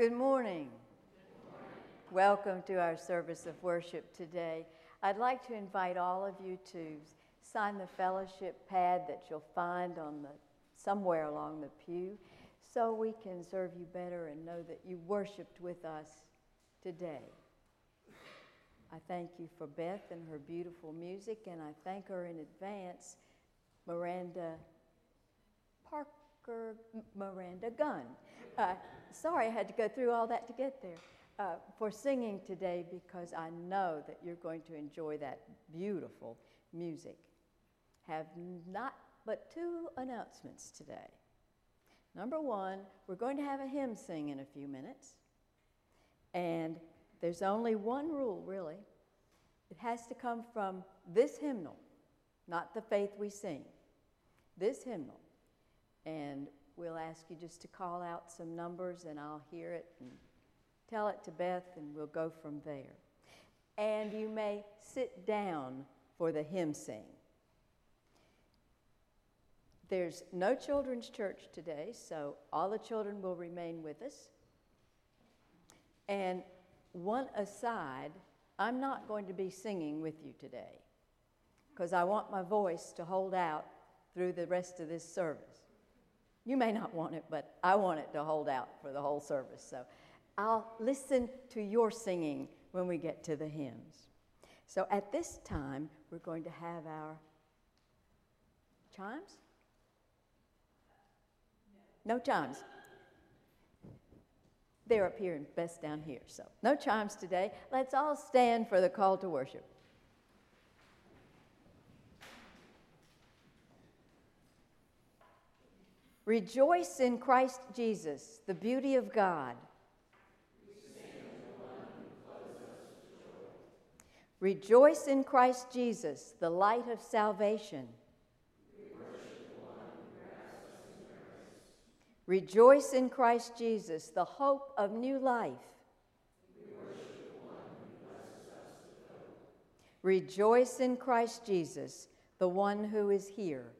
Good morning. Welcome to our service of worship today. I'd like to invite all of you to sign the fellowship pad that you'll find on the somewhere along the pew so we can serve you better and know that you worshiped with us today. I thank you for Beth and her beautiful music, and I thank her in advance, Miranda Parker, Miranda Gunn. Uh, sorry I had to go through all that to get there. Uh, for singing today because I know that you're going to enjoy that beautiful music. Have not but two announcements today. Number one, we're going to have a hymn sing in a few minutes. And there's only one rule, really. It has to come from this hymnal, not the faith we sing. This hymnal. And we'll ask you just to call out some numbers and I'll hear it and tell it to Beth and we'll go from there. And you may sit down for the hymn sing. There's no children's church today, so all the children will remain with us. And one aside, I'm not going to be singing with you today because I want my voice to hold out through the rest of this service. You may not want it, but I want it to hold out for the whole service. So I'll listen to your singing when we get to the hymns. So at this time, we're going to have our chimes. No chimes. They're up here and Beth down here. So, no chimes today. Let's all stand for the call to worship. Rejoice in Christ Jesus, the beauty of God. Rejoice in Christ Jesus, the light of salvation. Rejoice in Christ Jesus, the hope of new life. Rejoice in Christ Jesus, the one who is here.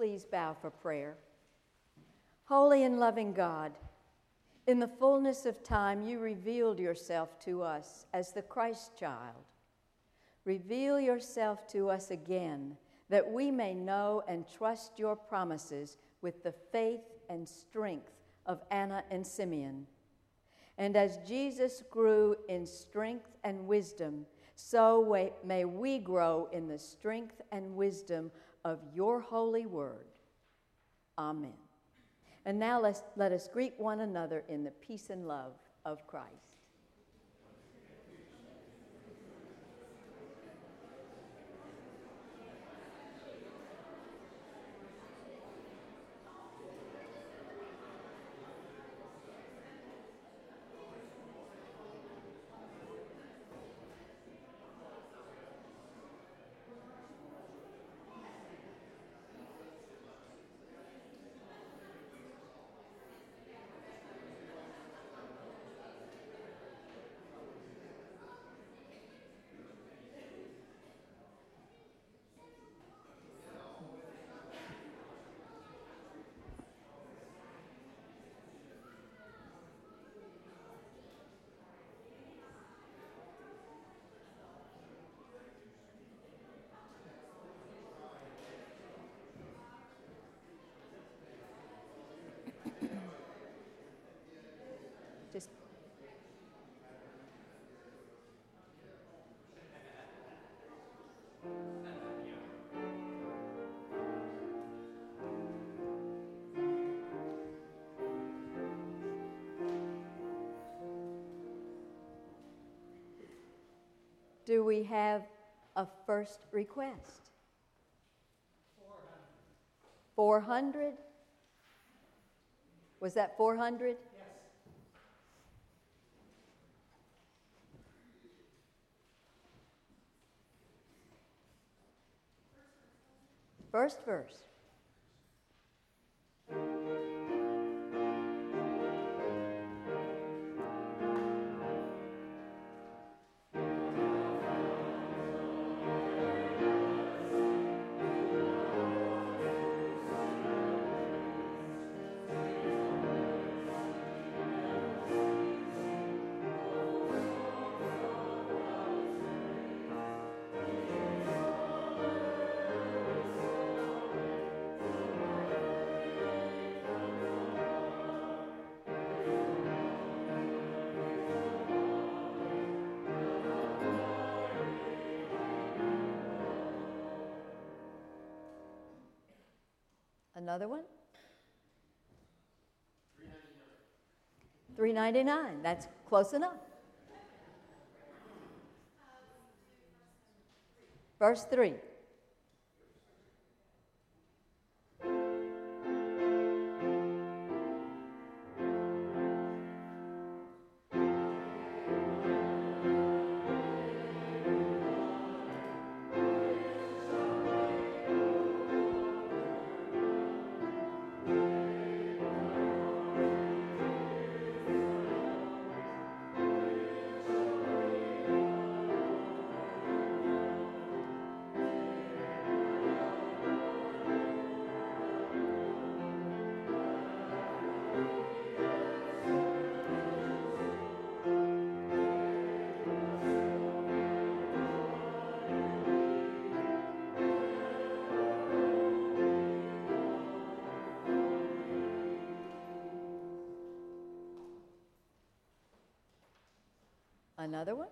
Please bow for prayer. Holy and loving God, in the fullness of time, you revealed yourself to us as the Christ child. Reveal yourself to us again that we may know and trust your promises with the faith and strength of Anna and Simeon. And as Jesus grew in strength and wisdom, so may we grow in the strength and wisdom of your holy word. Amen. And now let's, let us greet one another in the peace and love of Christ. Do we have a first request? 400. 400? Was that 400? Yes. First verse. Another one? 399. That's close enough. Verse 3. Another one?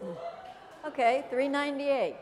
Hmm. Okay, 398.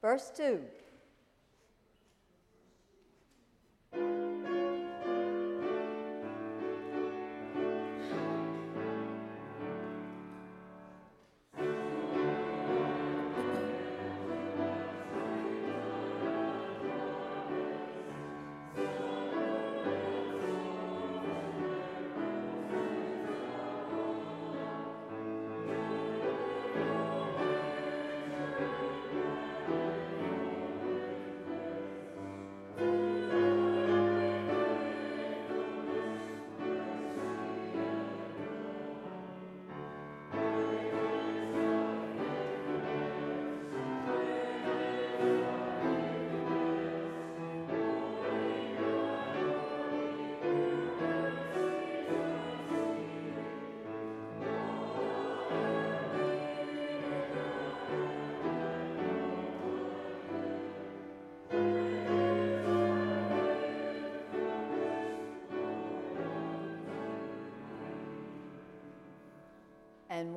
Verse 2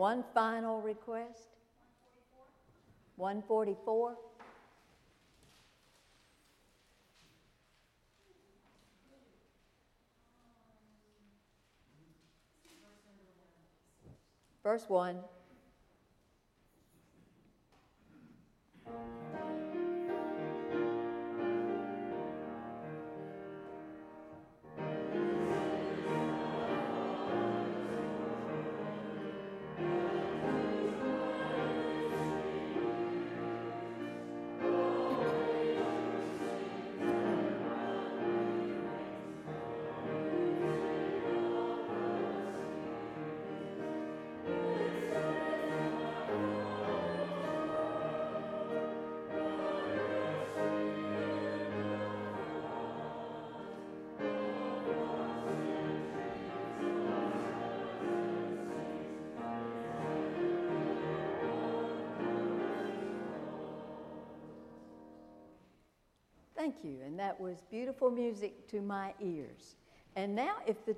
one final request? 144? Verse 1. Thank you. And that was beautiful music to my ears. And now, if the,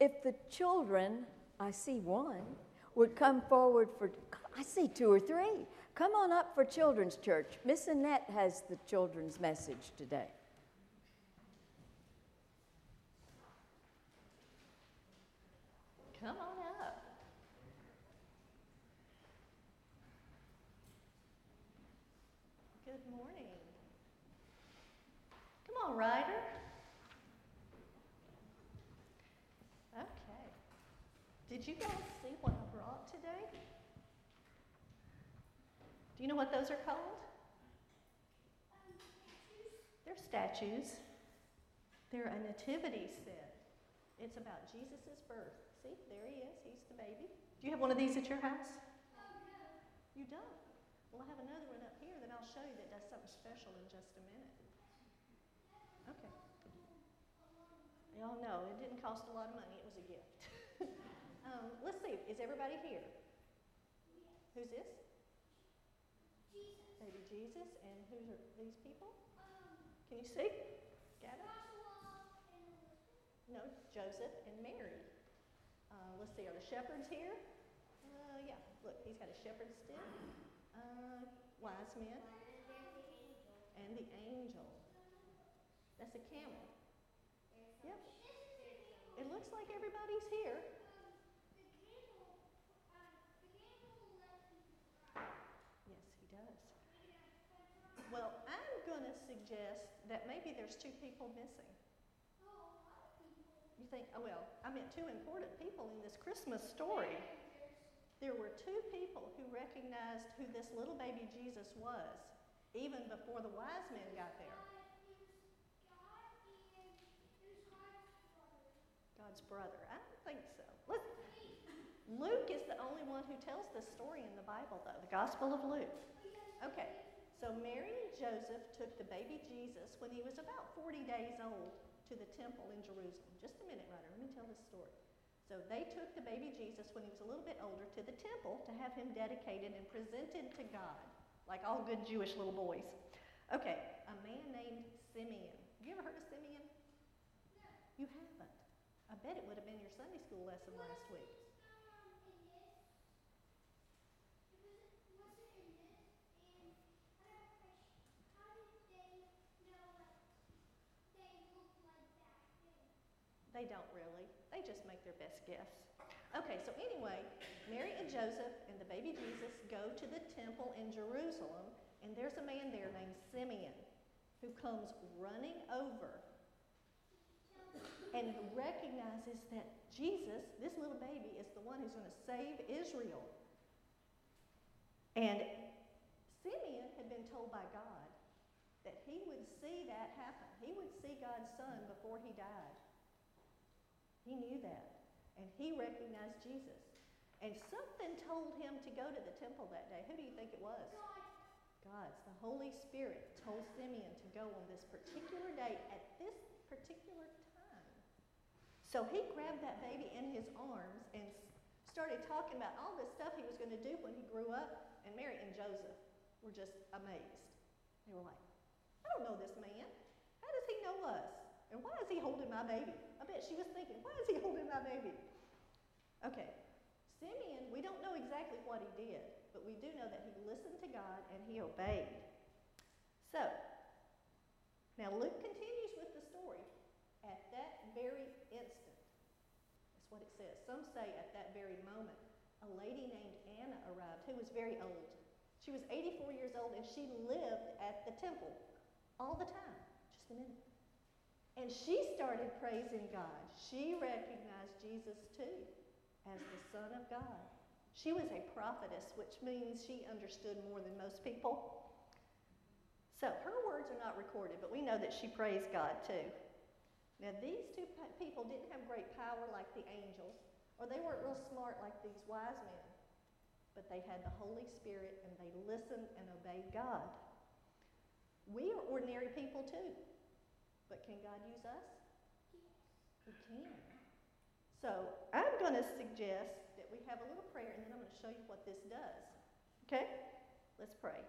if the children, I see one, would come forward for, I see two or three. Come on up for Children's Church. Miss Annette has the children's message today. Come on up. Good morning. Come on, Ryder. Did you guys see what I brought today? Do you know what those are called? They're statues. They're a nativity set. It's about Jesus' birth. See, there he is. He's the baby. Do you have one of these at your house? You don't? Well, I have another one up here that I'll show you that does something special in just a minute. Okay. Oh, know it didn't cost a lot of money. It was a gift. um, let's see. Is everybody here? Who's this? Baby Jesus. And who are these people? Can you see? It? No, Joseph and Mary. Uh, let's see, are the shepherds here? Uh, yeah, look, he's got a shepherd's stick. Uh, wise men. And the angel. That's a camel. Yep. It looks like everybody's here. Yes, he does. Well, I'm going to suggest that maybe there's two people missing. You think, oh, well, I meant two important people in this Christmas story. There were two people who recognized who this little baby Jesus was, even before the wise men got there. God's brother. I don't think so. Luke is the only one who tells this story in the Bible, though, the Gospel of Luke. Okay, so Mary and Joseph took the baby Jesus when he was about 40 days old to the temple in Jerusalem. Just a minute, Ryder. Let me tell this story. So they took the baby Jesus when he was a little bit older to the temple to have him dedicated and presented to God, like all good Jewish little boys. Okay, a man named Simeon. Have you ever heard of Simeon? No. You haven't. I bet it would have been your Sunday school lesson last week. They don't really. They just make their best gifts. Okay, so anyway, Mary and Joseph and the baby Jesus go to the temple in Jerusalem, and there's a man there named Simeon who comes running over and recognizes that Jesus, this little baby, is the one who's going to save Israel. And Simeon had been told by God that he would see that happen. He would see God's son before he died. He knew that. And he recognized Jesus. And something told him to go to the temple that day. Who do you think it was? God's. The Holy Spirit told Simeon to go on this particular day at this particular time. So he grabbed that baby in his arms and started talking about all this stuff he was going to do when he grew up. And Mary and Joseph were just amazed. They were like, I don't know this man. How does he know us? And why is he holding my baby? I bet she was thinking, why is he holding my baby? Okay, Simeon, we don't know exactly what he did, but we do know that he listened to God and he obeyed. So, now Luke continues with the story. At that very instant, that's what it says. Some say at that very moment, a lady named Anna arrived who was very old. She was 84 years old and she lived at the temple all the time. Just a minute. And she started praising God. She recognized Jesus too as the Son of God. She was a prophetess, which means she understood more than most people. So her words are not recorded, but we know that she praised God too. Now, these two people didn't have great power like the angels, or they weren't real smart like these wise men, but they had the Holy Spirit and they listened and obeyed God. We are ordinary people too. But can God use us? He can. So I'm going to suggest that we have a little prayer, and then I'm going to show you what this does. Okay? Let's pray.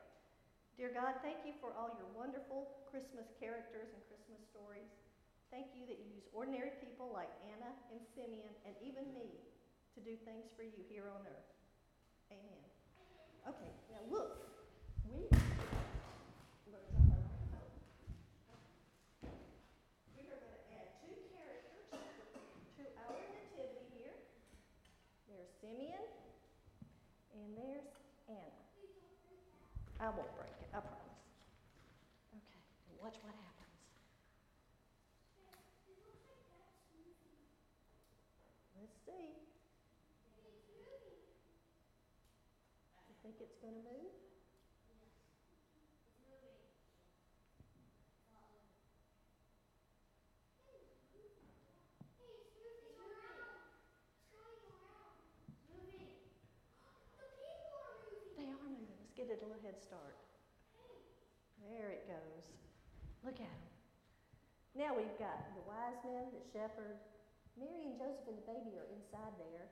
Dear God, thank you for all your wonderful Christmas characters and Christmas stories. Thank you that you use ordinary people like Anna and Simeon and even me to do things for you here on earth. Amen. Okay, now look, we Simeon. And there's Anna. I won't break it, I promise. Okay, watch what happens. Let's see. You think it's going to move? Little head start. There it goes. Look at them. Now we've got the wise men, the shepherd, Mary and Joseph and the baby are inside there,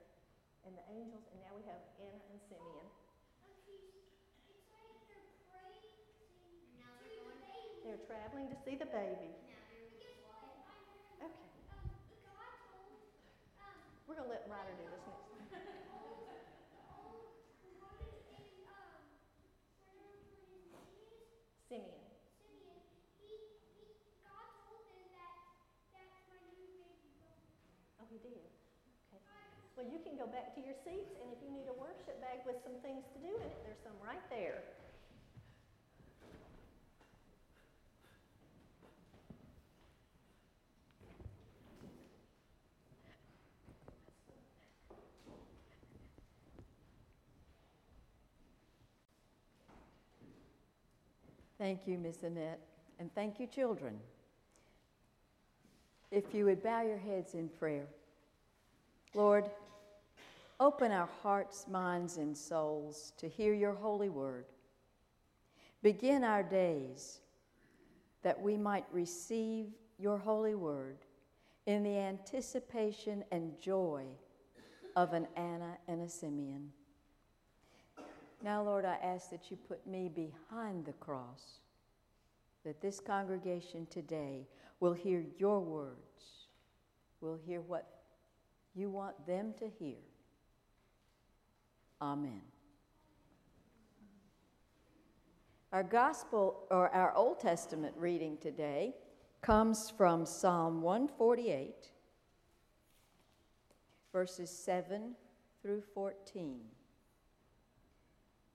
and the angels, and now we have Anna and Simeon. They're traveling to see the baby. Okay. We're going to let Ryder do this next time. Simeon. Oh, he did? Okay. Well, you can go back to your seats, and if you need a worship bag with some things to do in it, there's some right there. Thank you, Miss Annette, and thank you, children. If you would bow your heads in prayer. Lord, open our hearts, minds, and souls to hear your holy word. Begin our days that we might receive your holy word in the anticipation and joy of an Anna and a Simeon. Now, Lord, I ask that you put me behind the cross, that this congregation today will hear your words, will hear what you want them to hear. Amen. Our gospel or our Old Testament reading today comes from Psalm 148, verses 7 through 14.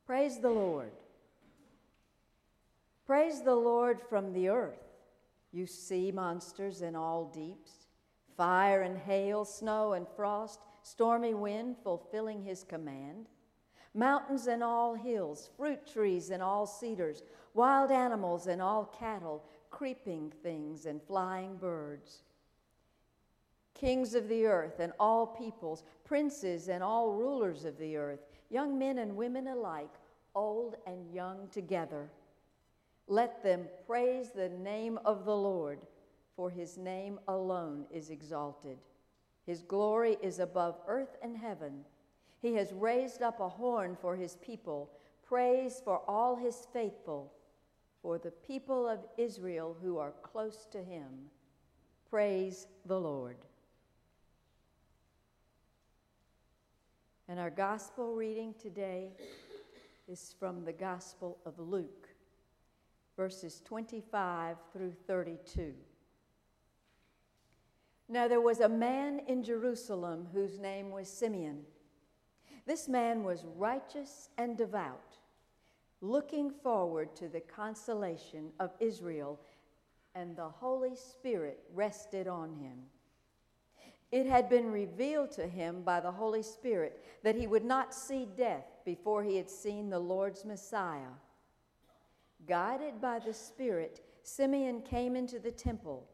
Praise the Lord. Praise the Lord from the earth, you sea monsters in all deeps, fire and hail, snow and frost, stormy wind fulfilling his command, mountains and all hills, fruit trees and all cedars, wild animals and all cattle, creeping things and flying birds. Kings of the earth and all peoples, princes and all rulers of the earth, young men and women alike, old and young together. Let them praise the name of the Lord, for his name alone is exalted. His glory is above earth and heaven. He has raised up a horn for his people, praise for all his faithful, for the people of Israel who are close to him. Praise the Lord. And our gospel reading today is from the Gospel of Luke, verses 25 through 32. Now there was a man in Jerusalem whose name was Simeon. This man was righteous and devout, looking forward to the consolation of Israel, and the Holy Spirit rested on him. It had been revealed to him by the Holy Spirit that he would not see death before he had seen the Lord's Messiah. Guided by the Spirit, Simeon came into the temple.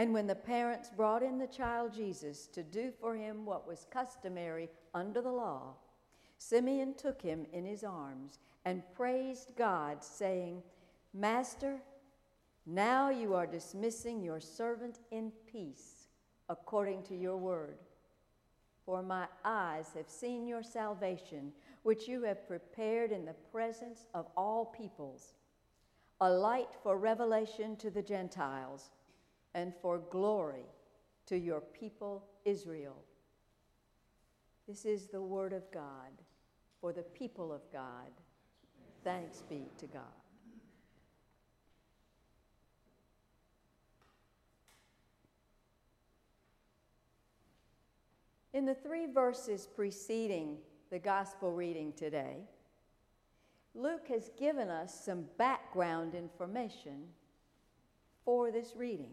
And when the parents brought in the child Jesus to do for him what was customary under the law, Simeon took him in his arms and praised God, saying, Master, now you are dismissing your servant in peace according to your word. For my eyes have seen your salvation, which you have prepared in the presence of all peoples, a light for revelation to the Gentiles and for glory to your people Israel. This is the word of God for the people of God. Thanks be to God. In the three verses preceding the gospel reading today, Luke has given us some background information for this reading.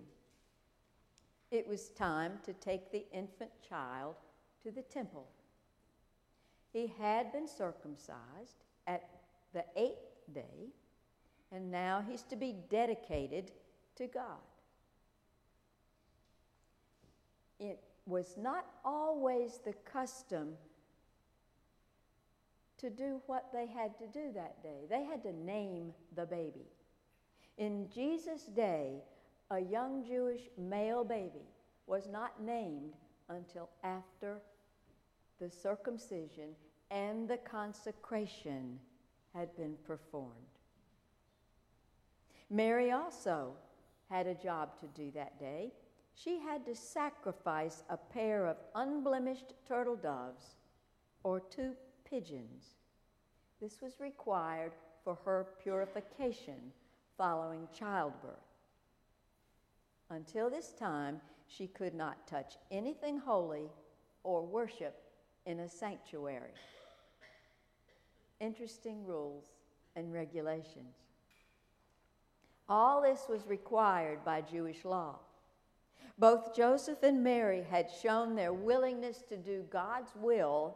It was time to take the infant child to the temple. He had been circumcised, at the eighth day, and now he's to be dedicated to God. It was not always the custom to do what they had to do that day. They had to name the baby. In Jesus' day, a young Jewish male baby was not named until after the circumcision and the consecration had been performed. Mary also had a job to do that day. She had to sacrifice a pair of unblemished turtle doves or two pigeons. This was required for her purification following childbirth. Until this time, she could not touch anything holy or worship in a sanctuary. Interesting rules and regulations. All this was required by Jewish law. Both Joseph and Mary had shown their willingness to do God's will,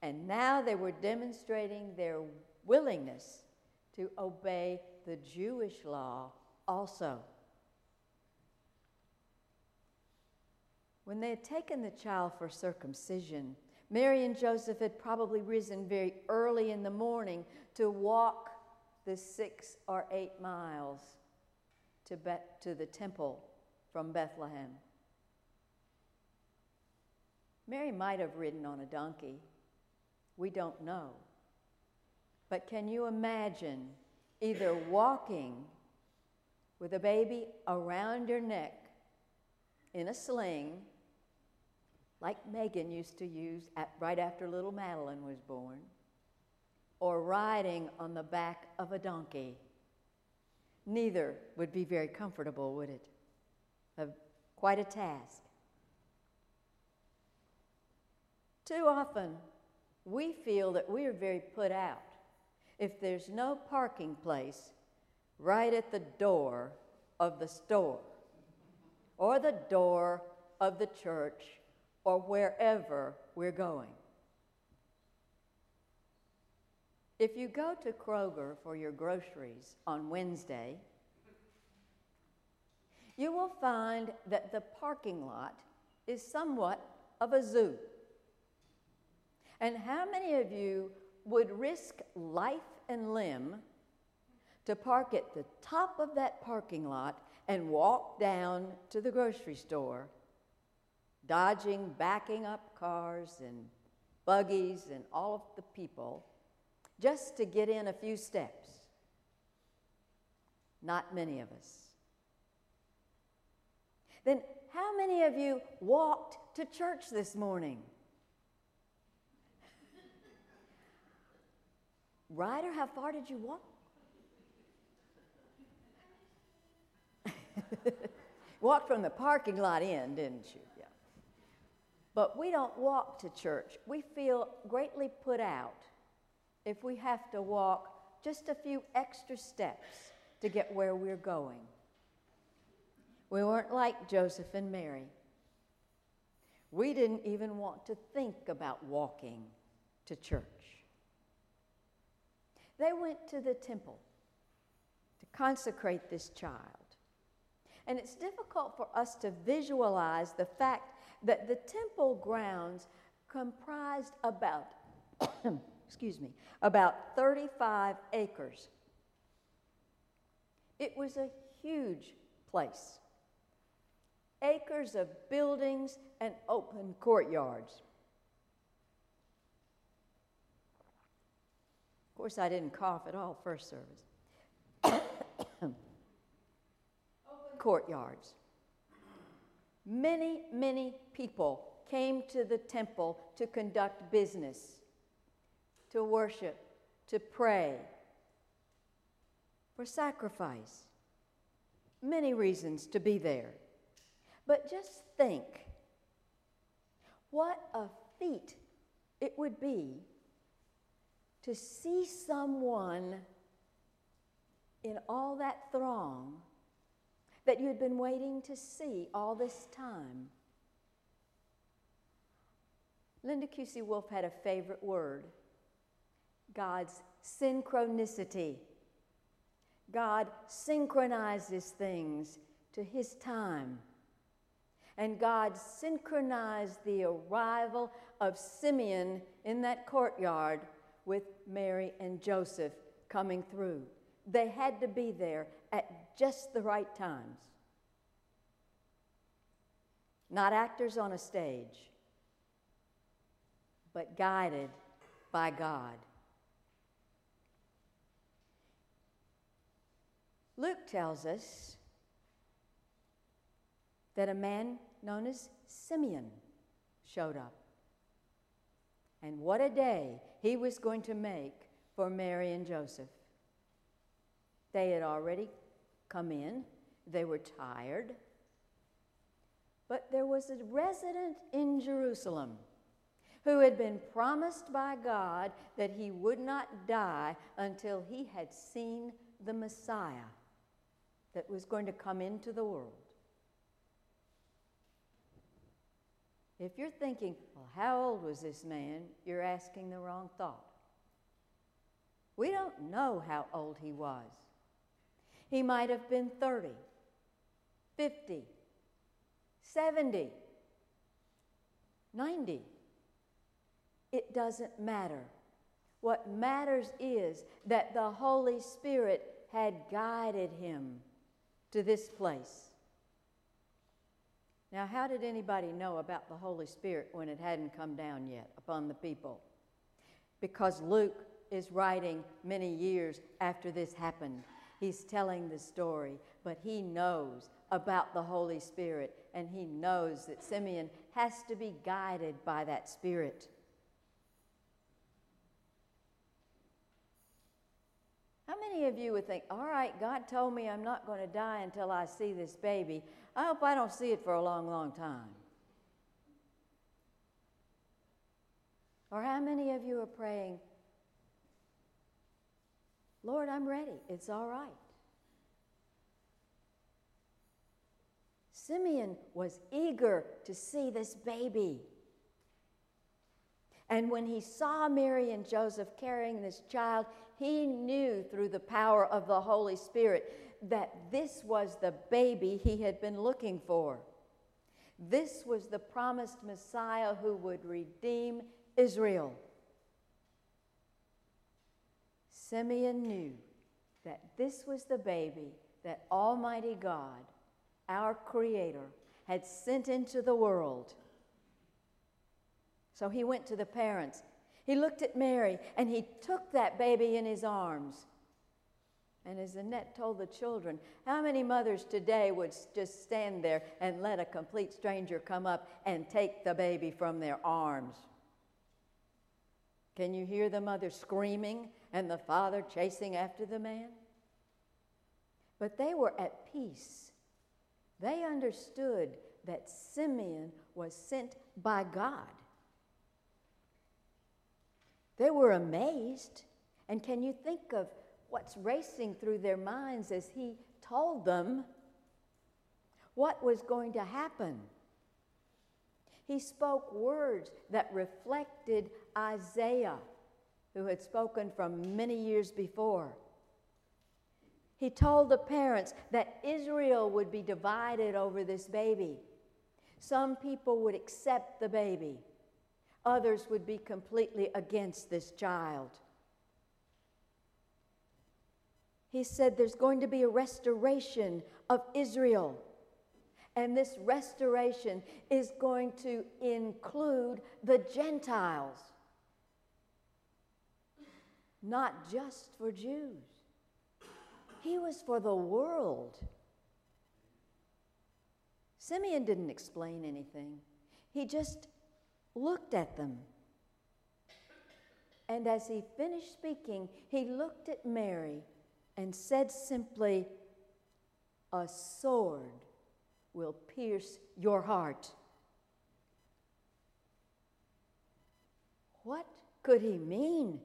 and now they were demonstrating their willingness to obey the Jewish law also. When they had taken the child for circumcision, Mary and Joseph had probably risen very early in the morning to walk the six or eight miles to, Be- to the temple from Bethlehem. Mary might have ridden on a donkey. We don't know. But can you imagine either walking with a baby around your neck in a sling like Megan used to use at, right after little Madeline was born, or riding on the back of a donkey. Neither would be very comfortable, would it? A, quite a task. Too often, we feel that we are very put out if there's no parking place right at the door of the store or the door of the church or wherever we're going. If you go to Kroger for your groceries on Wednesday, you will find that the parking lot is somewhat of a zoo. And how many of you would risk life and limb to park at the top of that parking lot and walk down to the grocery store dodging backing up cars and buggies and all of the people just to get in a few steps. Not many of us. Then, how many of you walked to church this morning? Ryder, how far did you walk? Walked from the parking lot in, didn't you? But we don't walk to church. We feel greatly put out if we have to walk just a few extra steps to get where we're going. We weren't like Joseph and Mary. We didn't even want to think about walking to church. They went to the temple to consecrate this child. And it's difficult for us to visualize the fact that the temple grounds comprised about, excuse me, about 35 acres. It was a huge place. Acres of buildings and open courtyards. Of course, I didn't cough at all first service. courtyards many, many people came to the temple to conduct business, to worship, to pray, for sacrifice. Many reasons to be there. But just think what a feat it would be to see someone in all that throng that you had been waiting to see all this time. Linda Cusey Wolf had a favorite word, God's synchronicity. God synchronizes things to his time. And God synchronized the arrival of Simeon in that courtyard with Mary and Joseph coming through. They had to be there at just the right times. Not actors on a stage, but guided by God. Luke tells us that a man known as Simeon showed up. And what a day he was going to make for Mary and Joseph. They had already come in, they were tired. But there was a resident in Jerusalem who had been promised by God that he would not die until he had seen the Messiah that was going to come into the world. If you're thinking, well, how old was this man? You're asking the wrong thought. We don't know how old he was. He might have been 30, 50, 70, 90. It doesn't matter. What matters is that the Holy Spirit had guided him to this place. Now, how did anybody know about the Holy Spirit when it hadn't come down yet upon the people? Because Luke is writing many years after this happened. He's telling the story, but he knows about the Holy Spirit, and he knows that Simeon has to be guided by that Spirit. How many of you would think, all right, God told me I'm not going to die until I see this baby. I hope I don't see it for a long, long time. Or how many of you are praying, Lord, I'm ready. It's all right. Simeon was eager to see this baby. And when he saw Mary and Joseph carrying this child, he knew through the power of the Holy Spirit that this was the baby he had been looking for. This was the promised Messiah who would redeem Israel. Simeon knew that this was the baby that Almighty God, our Creator, had sent into the world. So he went to the parents. He looked at Mary and he took that baby in his arms. And as Annette told the children, how many mothers today would just stand there and let a complete stranger come up and take the baby from their arms? Can you hear the mother screaming and the father chasing after the man? But they were at peace. They understood that Simeon was sent by God. They were amazed. And can you think of what's racing through their minds as he told them what was going to happen? He spoke words that reflected Isaiah who had spoken from many years before. He told the parents that Israel would be divided over this baby. Some people would accept the baby, others would be completely against this child. He said there's going to be a restoration of Israel. And this restoration is going to include the Gentiles not just for Jews, he was for the world. Simeon didn't explain anything, he just looked at them. And as he finished speaking, he looked at Mary and said simply, A sword will pierce your heart. What could he mean?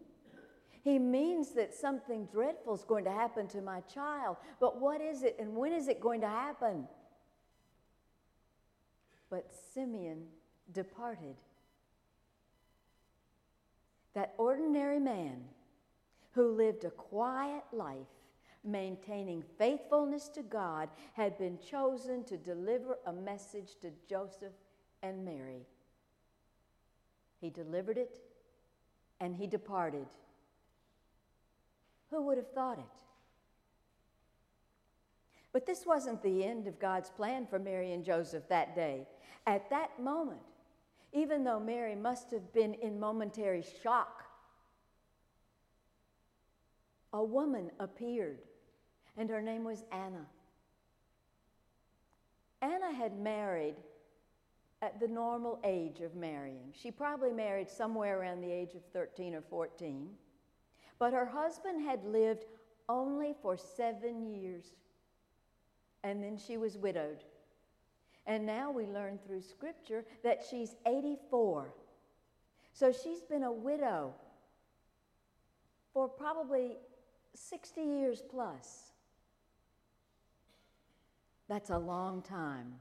He means that something dreadful is going to happen to my child. But what is it and when is it going to happen? But Simeon departed. That ordinary man who lived a quiet life, maintaining faithfulness to God, had been chosen to deliver a message to Joseph and Mary. He delivered it and he departed. Who would have thought it? But this wasn't the end of God's plan for Mary and Joseph that day. At that moment, even though Mary must have been in momentary shock, a woman appeared, and her name was Anna. Anna had married at the normal age of marrying. She probably married somewhere around the age of 13 or 14. But her husband had lived only for seven years, and then she was widowed. And now we learn through Scripture that she's 84. So she's been a widow for probably 60 years plus. That's a long time.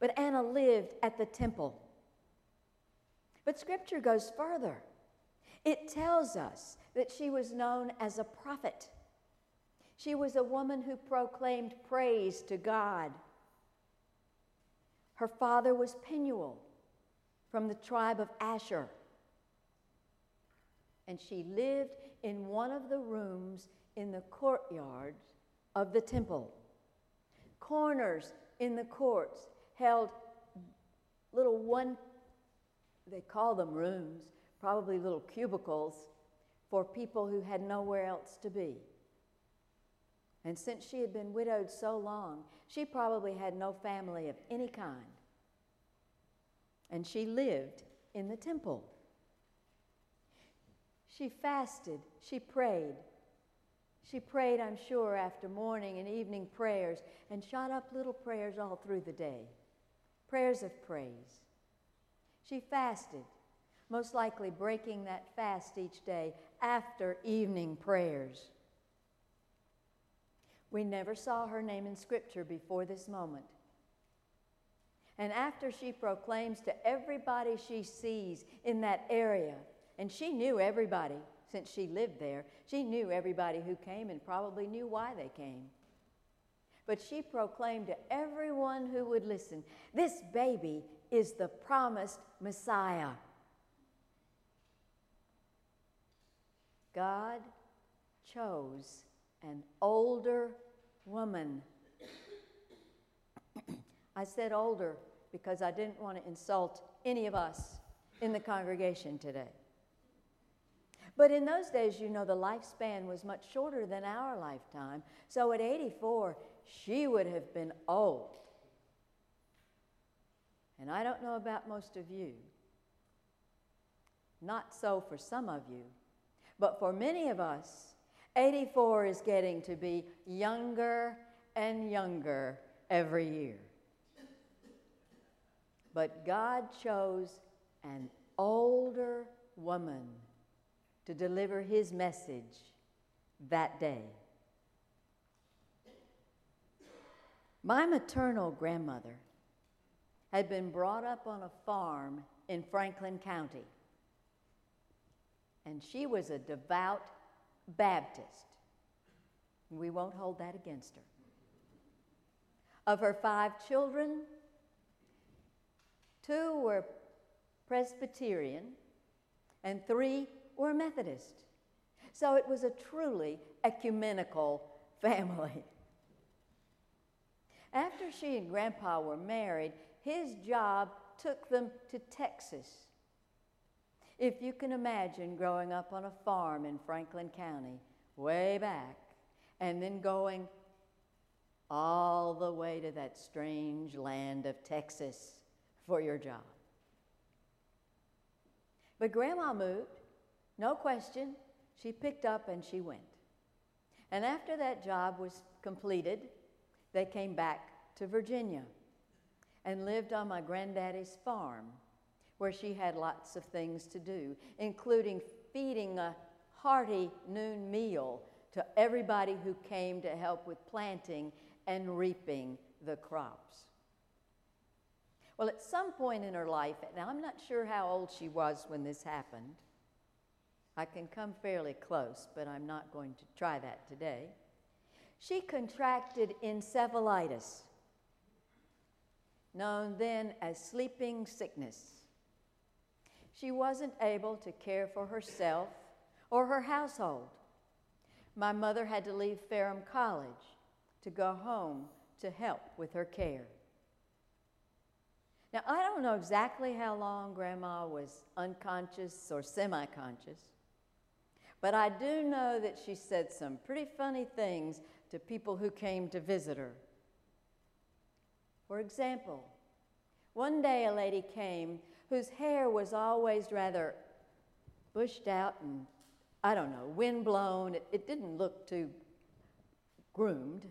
But Anna lived at the temple. But Scripture goes further. It tells us that she was known as a prophet. She was a woman who proclaimed praise to God. Her father was Penuel from the tribe of Asher. And she lived in one of the rooms in the courtyard of the temple. Corners in the courts held little one, they call them rooms, probably little cubicles for people who had nowhere else to be. And since she had been widowed so long, she probably had no family of any kind. And she lived in the temple. She fasted, she prayed. She prayed, I'm sure, after morning and evening prayers and shot up little prayers all through the day prayers of praise. She fasted, most likely breaking that fast each day after evening prayers. We never saw her name in Scripture before this moment. And after she proclaims to everybody she sees in that area, and she knew everybody since she lived there, she knew everybody who came and probably knew why they came. But she proclaimed to everyone who would listen this baby is the promised Messiah. God chose an older woman. I said older because I didn't want to insult any of us in the congregation today. But in those days, you know, the lifespan was much shorter than our lifetime. So at 84, she would have been old. And I don't know about most of you. Not so for some of you. But for many of us, 84 is getting to be younger and younger every year. But God chose an older woman to deliver his message that day. My maternal grandmother had been brought up on a farm in Franklin County, and she was a devout Baptist. We won't hold that against her. Of her five children, two were Presbyterian and three were Methodist. So it was a truly ecumenical family. After she and Grandpa were married, his job took them to Texas. If you can imagine growing up on a farm in Franklin County, way back, and then going all the way to that strange land of Texas for your job. But Grandma moved, no question. She picked up and she went. And after that job was completed, they came back to Virginia and lived on my granddaddy's farm, where she had lots of things to do, including feeding a hearty noon meal to everybody who came to help with planting and reaping the crops. Well, at some point in her life, and I'm not sure how old she was when this happened, I can come fairly close, but I'm not going to try that today. She contracted encephalitis, known then as sleeping sickness. She wasn't able to care for herself or her household. My mother had to leave Ferrum College to go home to help with her care. Now, I don't know exactly how long Grandma was unconscious or semi conscious, but I do know that she said some pretty funny things to people who came to visit her. For example, one day a lady came whose hair was always rather bushed out and, I don't know, windblown. It, it didn't look too groomed.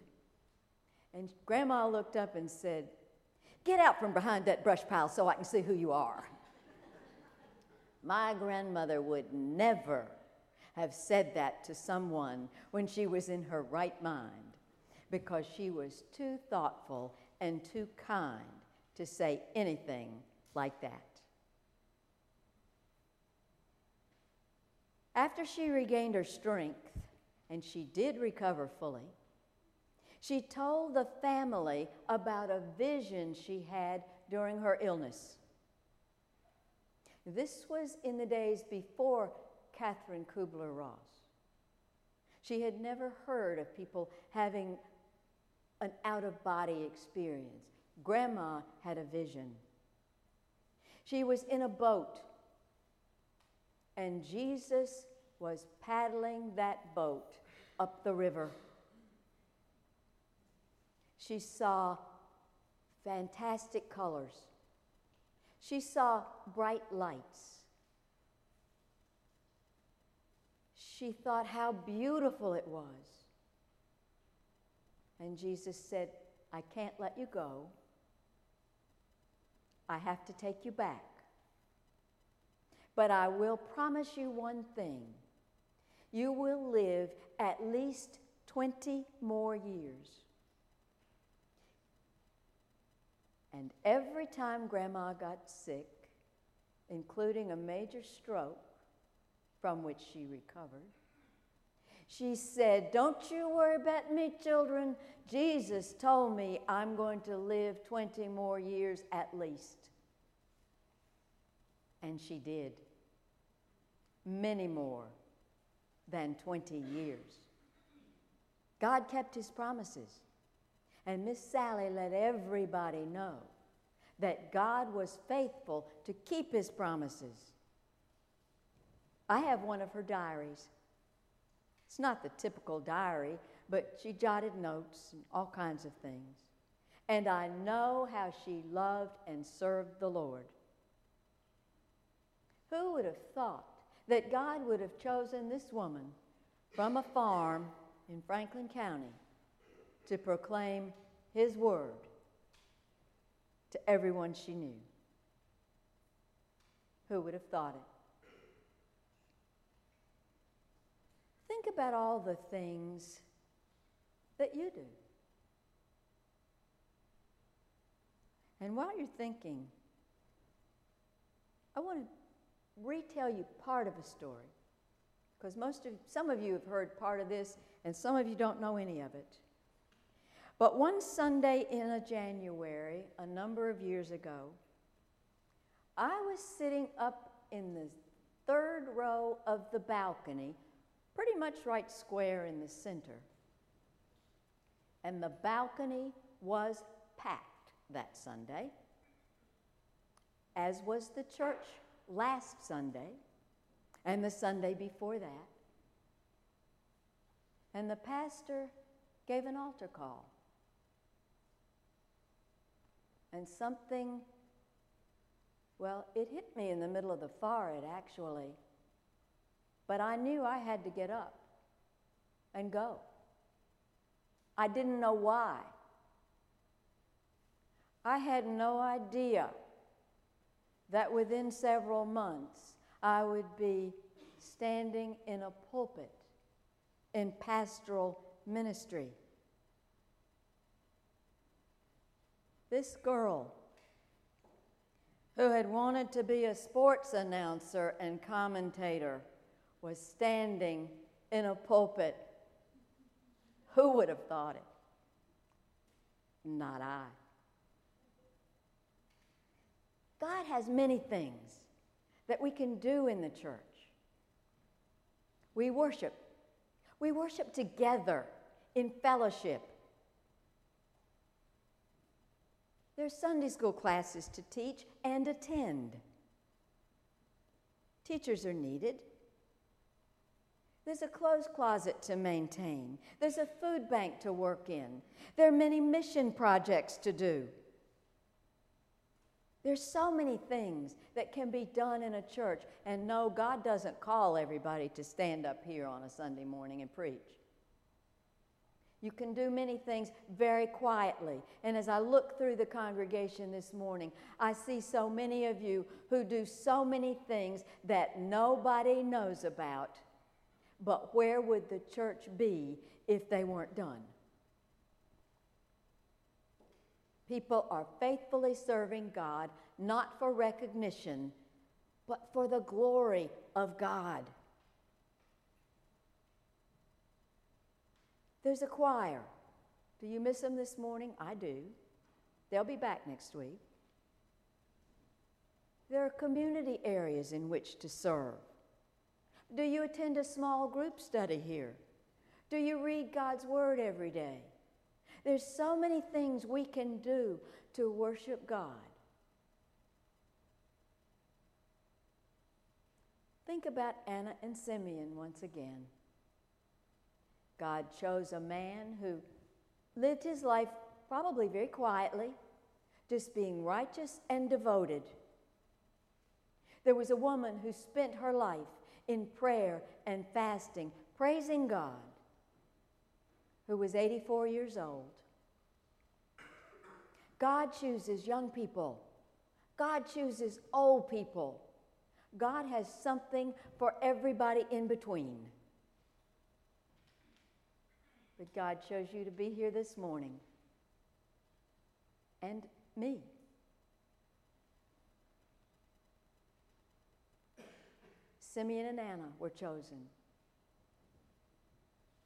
And Grandma looked up and said, Get out from behind that brush pile so I can see who you are. My grandmother would never have said that to someone when she was in her right mind because she was too thoughtful and too kind to say anything like that. After she regained her strength, and she did recover fully, she told the family about a vision she had during her illness. This was in the days before Catherine Kubler Ross. She had never heard of people having an out of body experience. Grandma had a vision. She was in a boat, and Jesus was paddling that boat up the river. She saw fantastic colors. She saw bright lights. She thought how beautiful it was. And Jesus said, I can't let you go. I have to take you back. But I will promise you one thing you will live at least 20 more years. And every time Grandma got sick, including a major stroke from which she recovered, she said, Don't you worry about me, children. Jesus told me I'm going to live 20 more years at least. And she did. Many more than 20 years. God kept his promises. And Miss Sally let everybody know that God was faithful to keep his promises. I have one of her diaries. It's not the typical diary, but she jotted notes and all kinds of things. And I know how she loved and served the Lord. Who would have thought that God would have chosen this woman from a farm in Franklin County to proclaim His word to everyone she knew? Who would have thought it? Think about all the things that you do. And while you're thinking, I want to retell you part of a story because most of some of you have heard part of this and some of you don't know any of it. But one Sunday in a January, a number of years ago, I was sitting up in the third row of the balcony, pretty much right square in the center. And the balcony was packed that Sunday, as was the church last Sunday and the Sunday before that. And the pastor gave an altar call. And something, well, it hit me in the middle of the forehead, actually. But I knew I had to get up and go. I didn't know why. I had no idea that within several months I would be standing in a pulpit in pastoral ministry. This girl who had wanted to be a sports announcer and commentator was standing in a pulpit. Who would have thought it? Not I. God has many things that we can do in the church. We worship. We worship together in fellowship. There's Sunday school classes to teach and attend. Teachers are needed. There's a clothes closet to maintain. There's a food bank to work in. There are many mission projects to do. There's so many things that can be done in a church. And no, God doesn't call everybody to stand up here on a Sunday morning and preach. You can do many things very quietly. And as I look through the congregation this morning, I see so many of you who do so many things that nobody knows about. But where would the church be if they weren't done? People are faithfully serving God, not for recognition, but for the glory of God. There's a choir. Do you miss them this morning? I do. They'll be back next week. There are community areas in which to serve. Do you attend a small group study here? Do you read God's Word every day? There's so many things we can do to worship God. Think about Anna and Simeon once again. God chose a man who lived his life probably very quietly, just being righteous and devoted. There was a woman who spent her life in prayer and fasting, praising God who was 84 years old. God chooses young people, God chooses old people. God has something for everybody in between. But God chose you to be here this morning. And me. Simeon and Anna were chosen.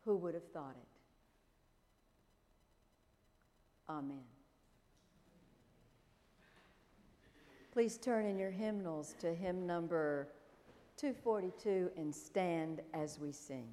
Who would have thought it? Amen. Please turn in your hymnals to hymn number 242 and stand as we sing.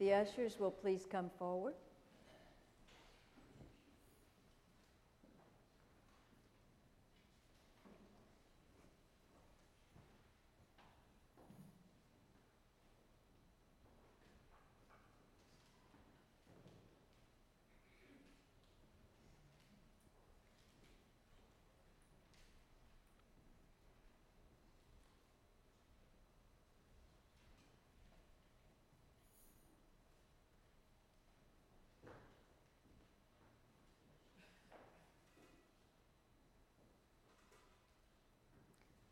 The ushers will please come forward.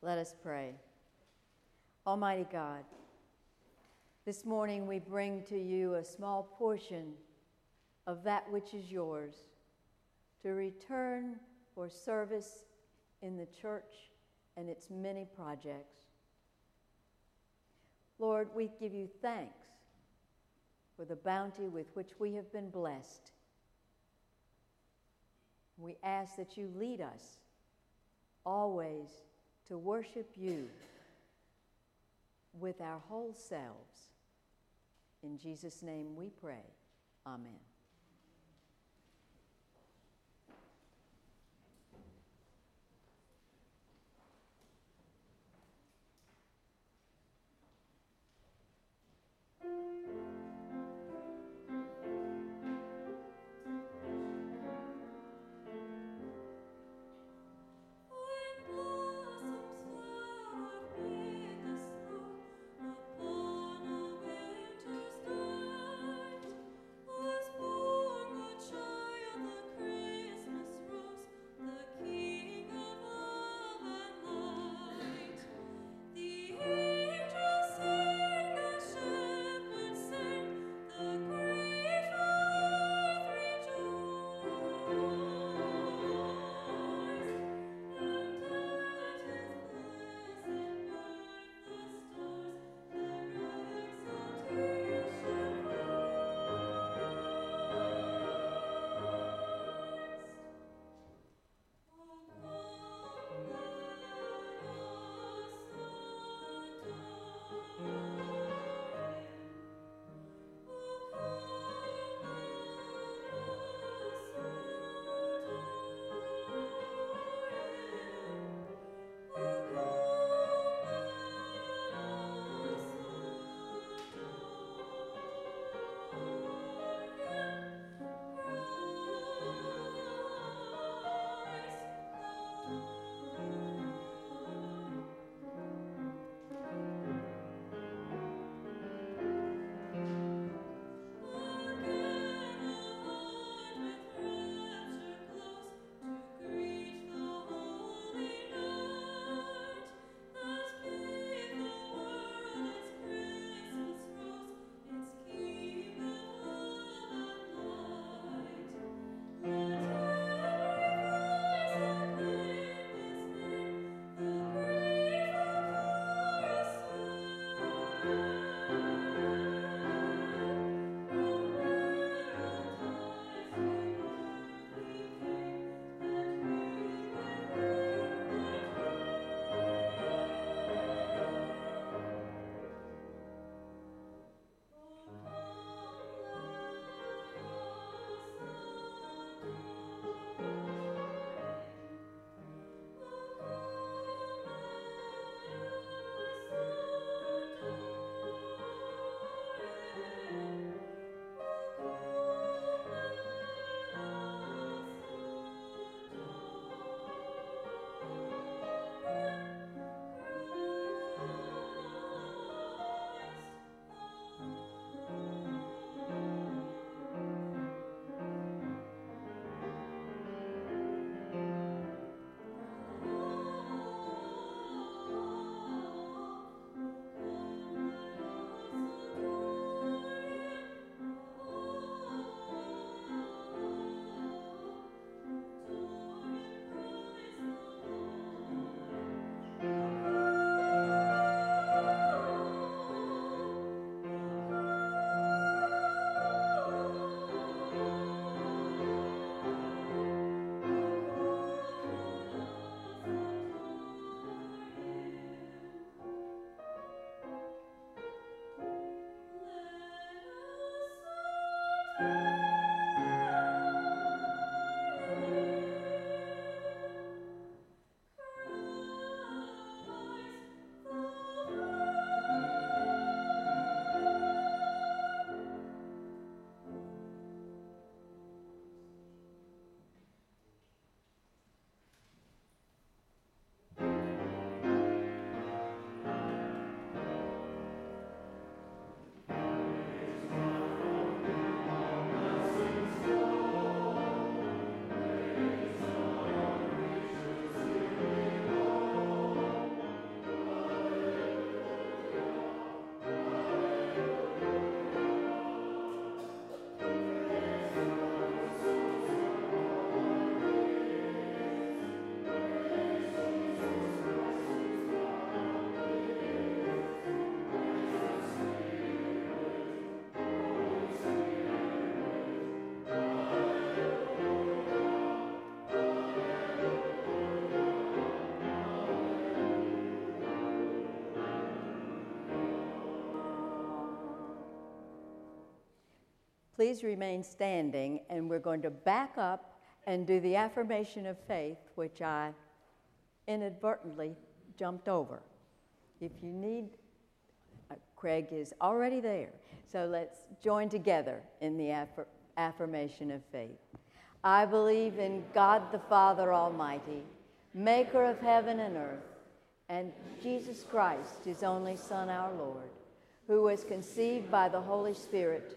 Let us pray. Almighty God, this morning we bring to you a small portion of that which is yours to return for service in the church and its many projects. Lord, we give you thanks for the bounty with which we have been blessed. We ask that you lead us always to worship you with our whole selves. In Jesus' name we pray. Amen. Please remain standing, and we're going to back up and do the affirmation of faith, which I inadvertently jumped over. If you need, uh, Craig is already there. So let's join together in the affir- affirmation of faith. I believe in God the Father Almighty, maker of heaven and earth, and Jesus Christ, his only Son, our Lord, who was conceived by the Holy Spirit,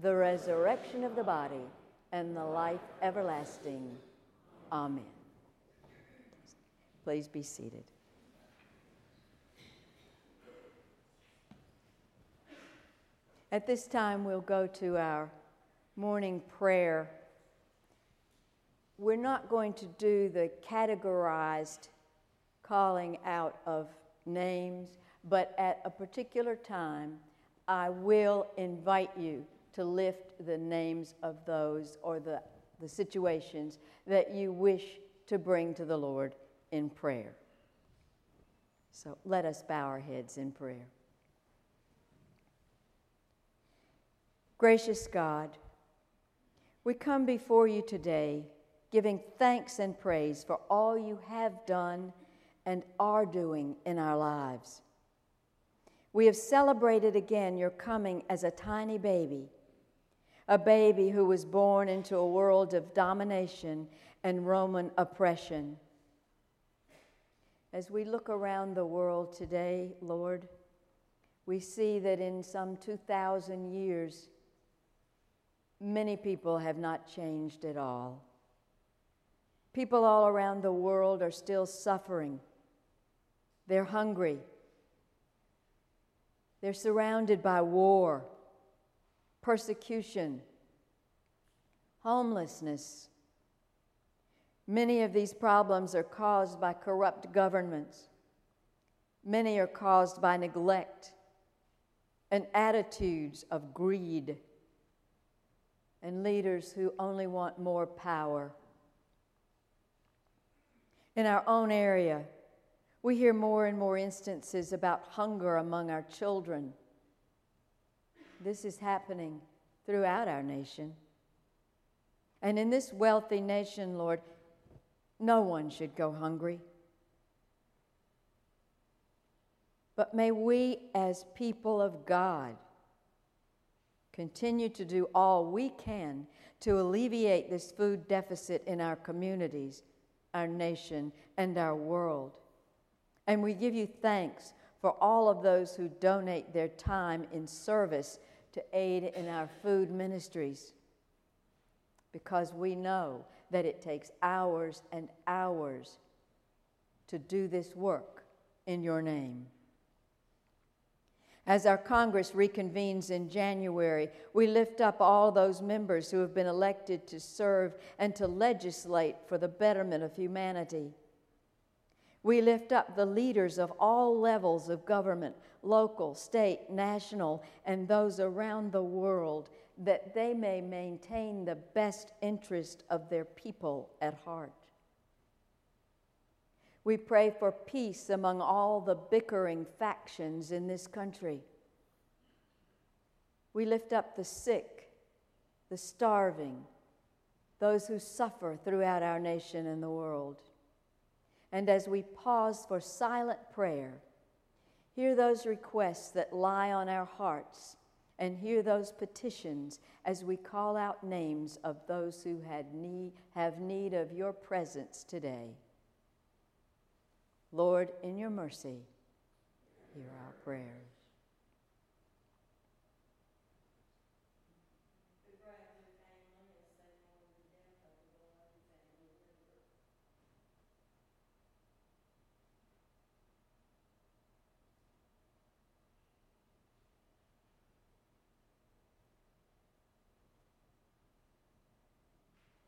the resurrection of the body, and the life everlasting. Amen. Please be seated. At this time, we'll go to our morning prayer. We're not going to do the categorized calling out of names, but at a particular time, I will invite you to lift the names of those or the, the situations that you wish to bring to the Lord in prayer. So let us bow our heads in prayer. Gracious God, we come before you today giving thanks and praise for all you have done and are doing in our lives. We have celebrated again your coming as a tiny baby, a baby who was born into a world of domination and Roman oppression. As we look around the world today, Lord, we see that in some 2,000 years, many people have not changed at all. People all around the world are still suffering. They're hungry. They're surrounded by war, persecution, homelessness. Many of these problems are caused by corrupt governments. Many are caused by neglect and attitudes of greed and leaders who only want more power. In our own area, we hear more and more instances about hunger among our children. This is happening throughout our nation. And in this wealthy nation, Lord, no one should go hungry. But may we, as people of God, continue to do all we can to alleviate this food deficit in our communities, our nation, and our world. And we give you thanks for all of those who donate their time in service to aid in our food ministries. Because we know that it takes hours and hours to do this work in your name. As our Congress reconvenes in January, we lift up all those members who have been elected to serve and to legislate for the betterment of humanity. We lift up the leaders of all levels of government local, state, national, and those around the world that they may maintain the best interest of their people at heart. We pray for peace among all the bickering factions in this country. We lift up the sick, the starving, those who suffer throughout our nation and the world. And as we pause for silent prayer, hear those requests that lie on our hearts and hear those petitions as we call out names of those who had need, have need of your presence today. Lord, in your mercy, hear our prayers.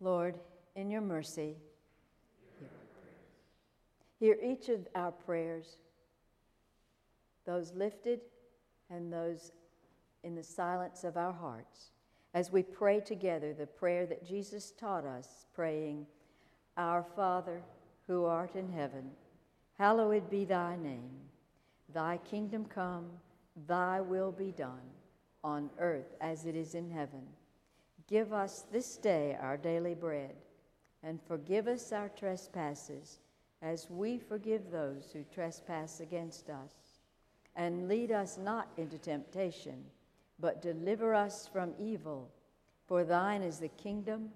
Lord, in your mercy, hear each of our prayers, those lifted and those in the silence of our hearts, as we pray together the prayer that Jesus taught us, praying, Our Father, who art in heaven, hallowed be thy name. Thy kingdom come, thy will be done, on earth as it is in heaven. Give us this day our daily bread, and forgive us our trespasses, as we forgive those who trespass against us. And lead us not into temptation, but deliver us from evil. For thine is the kingdom,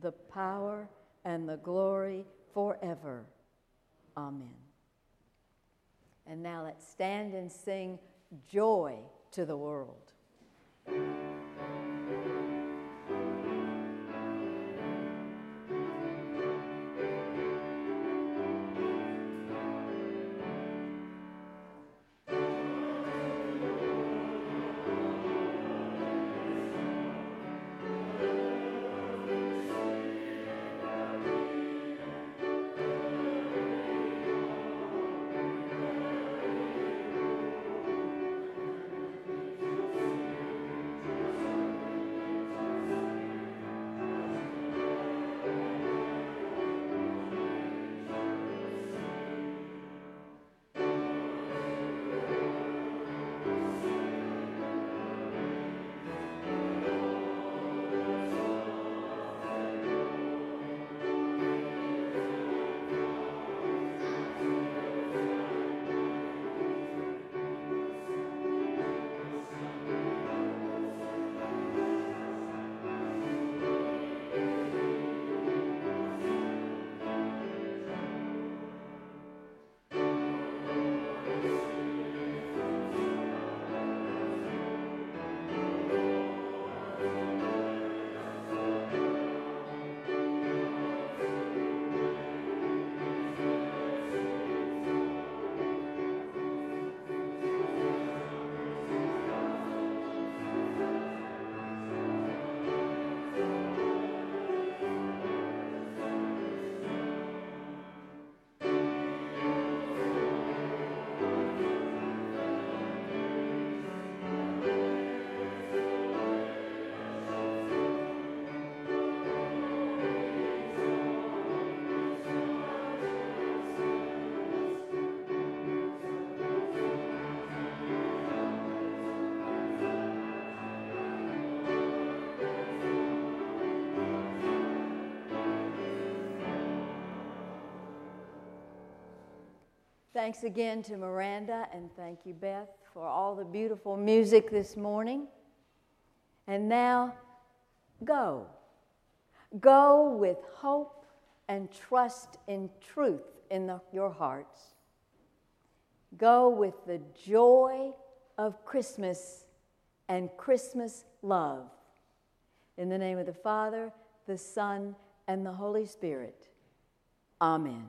the power, and the glory forever. Amen. And now let's stand and sing joy to the world. Thanks again to Miranda, and thank you, Beth, for all the beautiful music this morning. And now, go. Go with hope and trust in truth in the, your hearts. Go with the joy of Christmas and Christmas love. In the name of the Father, the Son, and the Holy Spirit. Amen.